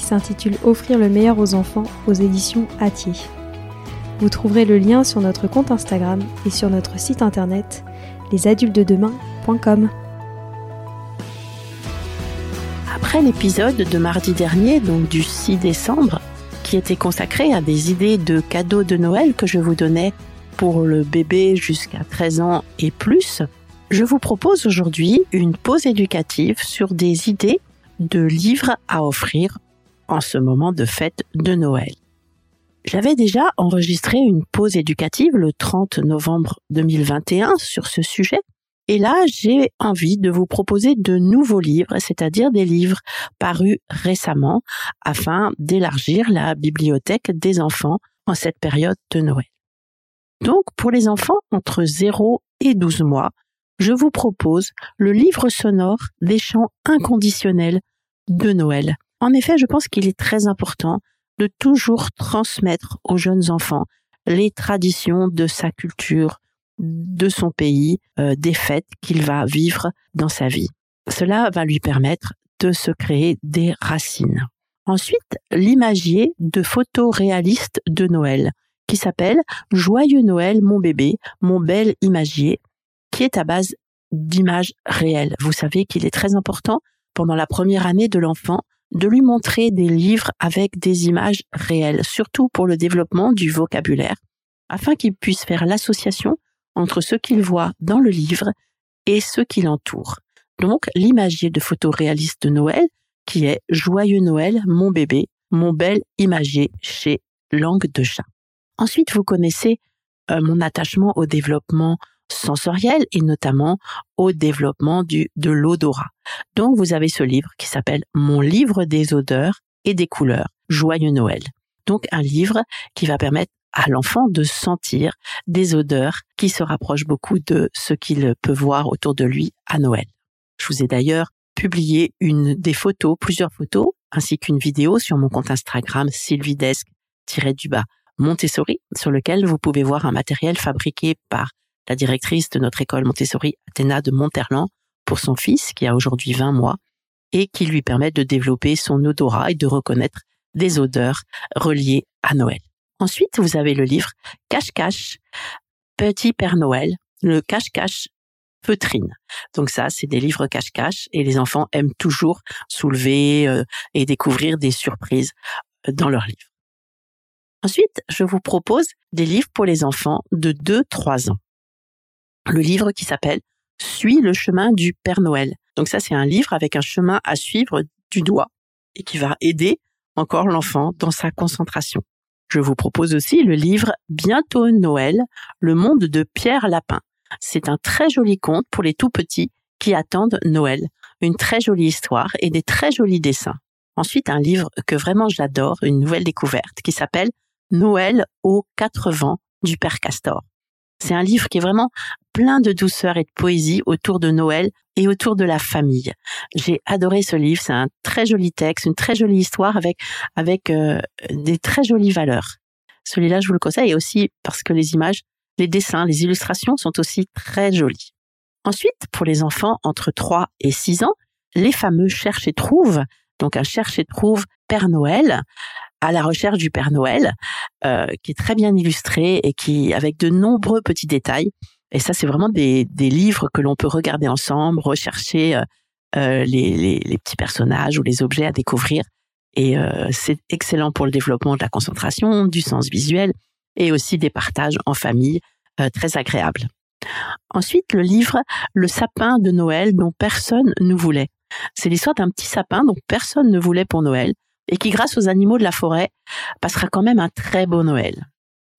qui s'intitule Offrir le meilleur aux enfants aux éditions Atier. Vous trouverez le lien sur notre compte Instagram et sur notre site internet lesadultesdedemain.com. Après l'épisode de mardi dernier, donc du 6 décembre, qui était consacré à des idées de cadeaux de Noël que je vous donnais pour le bébé jusqu'à 13 ans et plus, je vous propose aujourd'hui une pause éducative sur des idées de livres à offrir en ce moment de fête de Noël. J'avais déjà enregistré une pause éducative le 30 novembre 2021 sur ce sujet. Et là, j'ai envie de vous proposer de nouveaux livres, c'est-à-dire des livres parus récemment afin d'élargir la bibliothèque des enfants en cette période de Noël. Donc, pour les enfants entre 0 et 12 mois, je vous propose le livre sonore des chants inconditionnels de Noël. En effet, je pense qu'il est très important de toujours transmettre aux jeunes enfants les traditions de sa culture, de son pays, euh, des fêtes qu'il va vivre dans sa vie. Cela va lui permettre de se créer des racines. Ensuite, l'imagier de photos réalistes de Noël, qui s'appelle Joyeux Noël, mon bébé, mon bel imagier, qui est à base d'images réelles. Vous savez qu'il est très important pendant la première année de l'enfant de lui montrer des livres avec des images réelles, surtout pour le développement du vocabulaire, afin qu'il puisse faire l'association entre ce qu'il voit dans le livre et ce qui l'entoure. Donc, l'imagier de photoréaliste de Noël, qui est Joyeux Noël, mon bébé, mon bel imagier chez Langue de chat. Ensuite, vous connaissez euh, mon attachement au développement sensoriel et notamment au développement du, de l'odorat. Donc vous avez ce livre qui s'appelle Mon livre des odeurs et des couleurs, Joyeux Noël. Donc un livre qui va permettre à l'enfant de sentir des odeurs qui se rapprochent beaucoup de ce qu'il peut voir autour de lui à Noël. Je vous ai d'ailleurs publié une des photos, plusieurs photos, ainsi qu'une vidéo sur mon compte Instagram sylvidesque-du-bas Montessori, sur lequel vous pouvez voir un matériel fabriqué par la directrice de notre école Montessori, Athéna de Monterland, pour son fils, qui a aujourd'hui 20 mois, et qui lui permet de développer son odorat et de reconnaître des odeurs reliées à Noël. Ensuite, vous avez le livre Cache-Cache, Petit Père Noël, le Cache-Cache feutrine. Donc ça, c'est des livres cache-cache et les enfants aiment toujours soulever euh, et découvrir des surprises euh, dans leurs livres. Ensuite, je vous propose des livres pour les enfants de 2-3 ans le livre qui s'appelle Suis le chemin du Père Noël. Donc ça, c'est un livre avec un chemin à suivre du doigt et qui va aider encore l'enfant dans sa concentration. Je vous propose aussi le livre Bientôt Noël, le monde de Pierre Lapin. C'est un très joli conte pour les tout petits qui attendent Noël. Une très jolie histoire et des très jolis dessins. Ensuite, un livre que vraiment j'adore, une nouvelle découverte qui s'appelle Noël aux quatre vents du Père Castor. C'est un livre qui est vraiment plein de douceur et de poésie autour de Noël et autour de la famille. J'ai adoré ce livre, c'est un très joli texte, une très jolie histoire avec avec euh, des très jolies valeurs. Celui-là, je vous le conseille, aussi parce que les images, les dessins, les illustrations sont aussi très jolies. Ensuite, pour les enfants entre 3 et 6 ans, les fameux cherche et trouve, donc un cherche et trouve Père Noël, à la recherche du Père Noël, euh, qui est très bien illustré et qui avec de nombreux petits détails. Et ça, c'est vraiment des, des, livres que l'on peut regarder ensemble, rechercher euh, euh les, les, les, petits personnages ou les objets à découvrir. Et euh, c'est excellent pour le développement de la concentration, du sens visuel et aussi des partages en famille euh, très agréables. Ensuite, le livre Le sapin de Noël dont personne ne voulait. C'est l'histoire d'un petit sapin dont personne ne voulait pour Noël et qui, grâce aux animaux de la forêt, passera quand même un très beau Noël.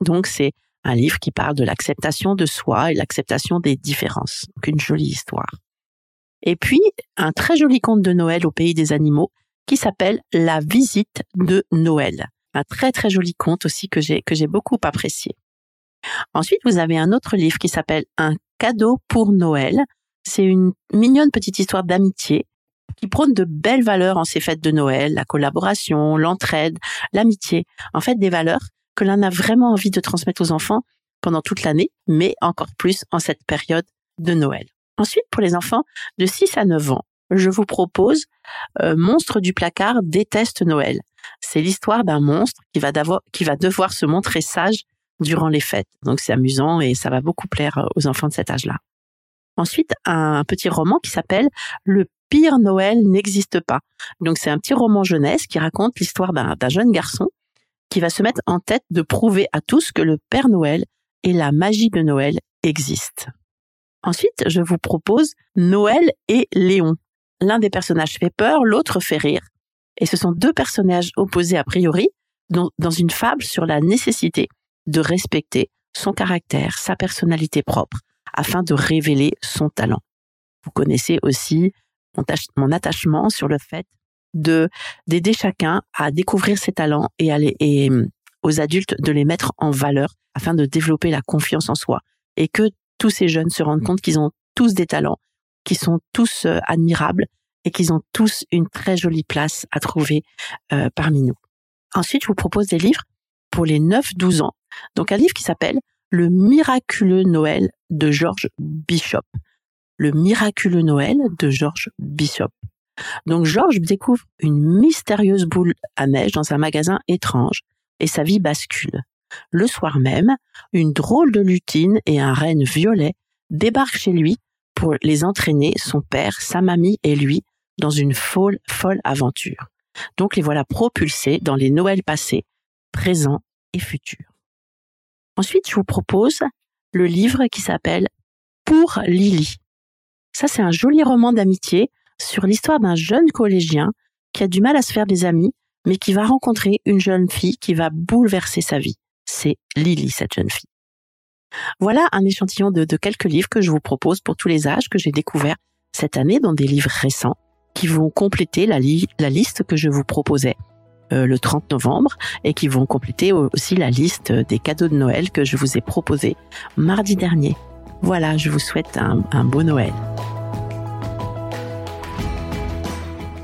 Donc, c'est un livre qui parle de l'acceptation de soi et l'acceptation des différences. Donc, une jolie histoire. Et puis, un très joli conte de Noël au pays des animaux qui s'appelle La visite de Noël. Un très très joli conte aussi que j'ai que j'ai beaucoup apprécié. Ensuite, vous avez un autre livre qui s'appelle Un cadeau pour Noël. C'est une mignonne petite histoire d'amitié qui prône de belles valeurs en ces fêtes de Noël, la collaboration, l'entraide, l'amitié. En fait, des valeurs que l'on a vraiment envie de transmettre aux enfants pendant toute l'année, mais encore plus en cette période de Noël. Ensuite, pour les enfants de 6 à 9 ans, je vous propose euh, Monstre du placard déteste Noël. C'est l'histoire d'un monstre qui va, qui va devoir se montrer sage durant les fêtes. Donc c'est amusant et ça va beaucoup plaire euh, aux enfants de cet âge-là. Ensuite, un petit roman qui s'appelle Le pire Noël n'existe pas. Donc c'est un petit roman jeunesse qui raconte l'histoire d'un jeune garçon qui va se mettre en tête de prouver à tous que le Père Noël et la magie de Noël existent. Ensuite, je vous propose Noël et Léon. L'un des personnages fait peur, l'autre fait rire. Et ce sont deux personnages opposés a priori dans une fable sur la nécessité de respecter son caractère, sa personnalité propre, afin de révéler son talent. Vous connaissez aussi mon, attachement sur le fait de d'aider chacun à découvrir ses talents et, à et hum, aux adultes de les mettre en valeur afin de développer la confiance en soi et que tous ces jeunes se rendent compte qu'ils ont tous des talents, qu'ils sont tous euh, admirables et qu'ils ont tous une très jolie place à trouver euh, parmi nous. Ensuite, je vous propose des livres pour les 9-12 ans. Donc un livre qui s'appelle Le miraculeux Noël de George Bishop. Le miraculeux Noël de George Bishop. Donc George découvre une mystérieuse boule à neige dans un magasin étrange et sa vie bascule. Le soir même, une drôle de lutine et un renne violet débarquent chez lui pour les entraîner, son père, sa mamie et lui, dans une folle, folle aventure. Donc les voilà propulsés dans les Noëls passés, présents et futurs. Ensuite, je vous propose le livre qui s'appelle Pour Lily. Ça, c'est un joli roman d'amitié sur l'histoire d'un jeune collégien qui a du mal à se faire des amis, mais qui va rencontrer une jeune fille qui va bouleverser sa vie. C'est Lily, cette jeune fille. Voilà un échantillon de, quelques livres que je vous propose pour tous les âges que j'ai découverts cette année dans des livres récents qui vont compléter la, liste que je vous proposais euh, le 30 novembre et qui vont compléter aussi la liste des cadeaux de Noël que je vous ai proposés mardi dernier. Voilà, je vous souhaite un beau Noël.